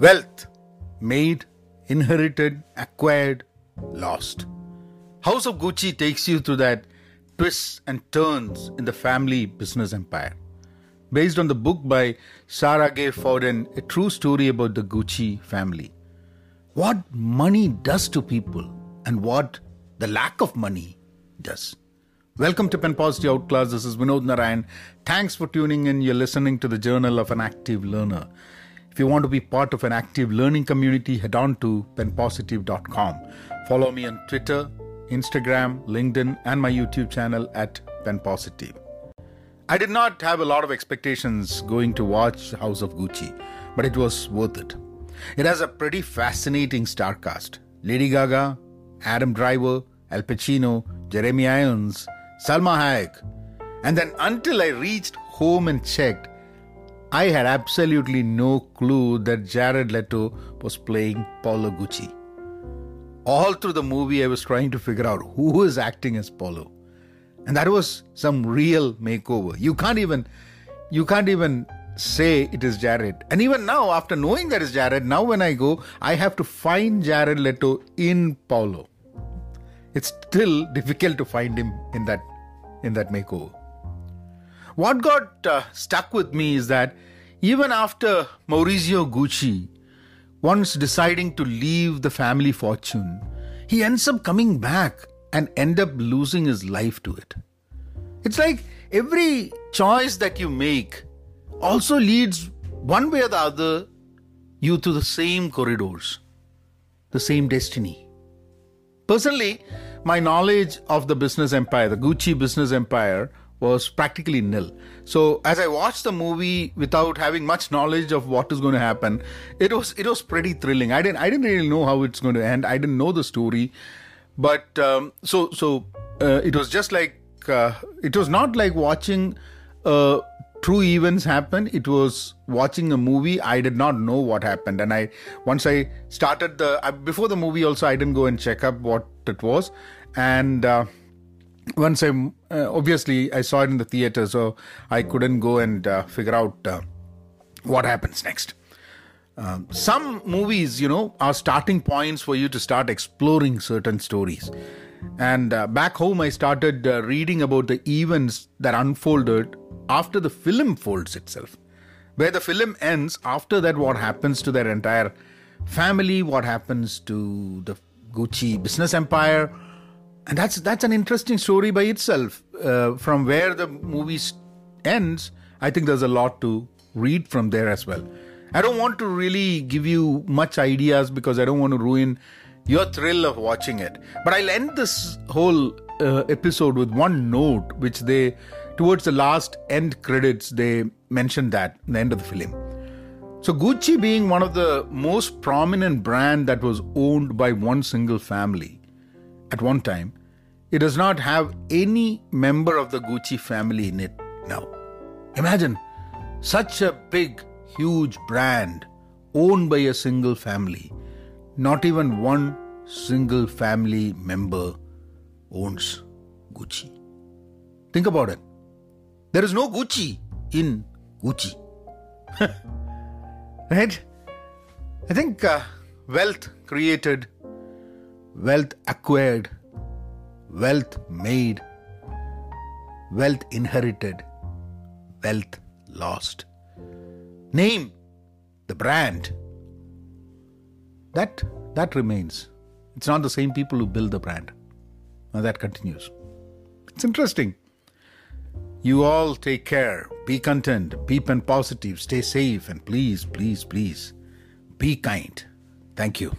Wealth made, inherited, acquired, lost. House of Gucci takes you through that twists and turns in the family business empire. Based on the book by Sara Gay Forden, a true story about the Gucci family. What money does to people and what the lack of money does. Welcome to Pen Positive Outclass. This is Vinod Narayan. Thanks for tuning in. You're listening to the Journal of an Active Learner. If you want to be part of an active learning community, head on to penpositive.com. Follow me on Twitter, Instagram, LinkedIn, and my YouTube channel at penpositive. I did not have a lot of expectations going to watch House of Gucci, but it was worth it. It has a pretty fascinating star cast. Lady Gaga, Adam Driver, Al Pacino, Jeremy Irons, Salma Hayek. And then until I reached home and checked, I had absolutely no clue that Jared Leto was playing Paolo Gucci. All through the movie, I was trying to figure out who is acting as Paolo. And that was some real makeover. You can't even you can't even say it is Jared. And even now, after knowing that is Jared, now when I go, I have to find Jared Leto in Paolo. It's still difficult to find him in that in that makeover. What got uh, stuck with me is that even after Maurizio Gucci once deciding to leave the family fortune, he ends up coming back and end up losing his life to it. It's like every choice that you make also leads one way or the other you to the same corridors, the same destiny. Personally, my knowledge of the business empire, the Gucci business empire, was practically nil. So as I watched the movie without having much knowledge of what is going to happen, it was it was pretty thrilling. I didn't I didn't really know how it's going to end. I didn't know the story, but um, so so uh, it was just like uh, it was not like watching uh, true events happen. It was watching a movie. I did not know what happened, and I once I started the before the movie also I didn't go and check up what it was, and uh, once I uh, obviously I saw it in the theater, so I couldn't go and uh, figure out uh, what happens next. Um, some movies, you know, are starting points for you to start exploring certain stories. And uh, back home, I started uh, reading about the events that unfolded after the film folds itself. Where the film ends, after that, what happens to their entire family, what happens to the Gucci business empire, and that's that's an interesting story by itself. Uh, from where the movie ends, I think there's a lot to read from there as well. I don't want to really give you much ideas because I don't want to ruin your thrill of watching it. But I'll end this whole uh, episode with one note, which they, towards the last end credits, they mentioned that in the end of the film. So Gucci being one of the most prominent brand that was owned by one single family at one time, it does not have any member of the Gucci family in it now. Imagine such a big, huge brand owned by a single family. Not even one single family member owns Gucci. Think about it. There is no Gucci in Gucci. right? I think uh, wealth created wealth acquired, wealth made, wealth inherited, wealth lost. Name the brand. That that remains. It's not the same people who build the brand. Now that continues. It's interesting. You all take care. Be content. Be pen positive. Stay safe. And please, please, please be kind. Thank you.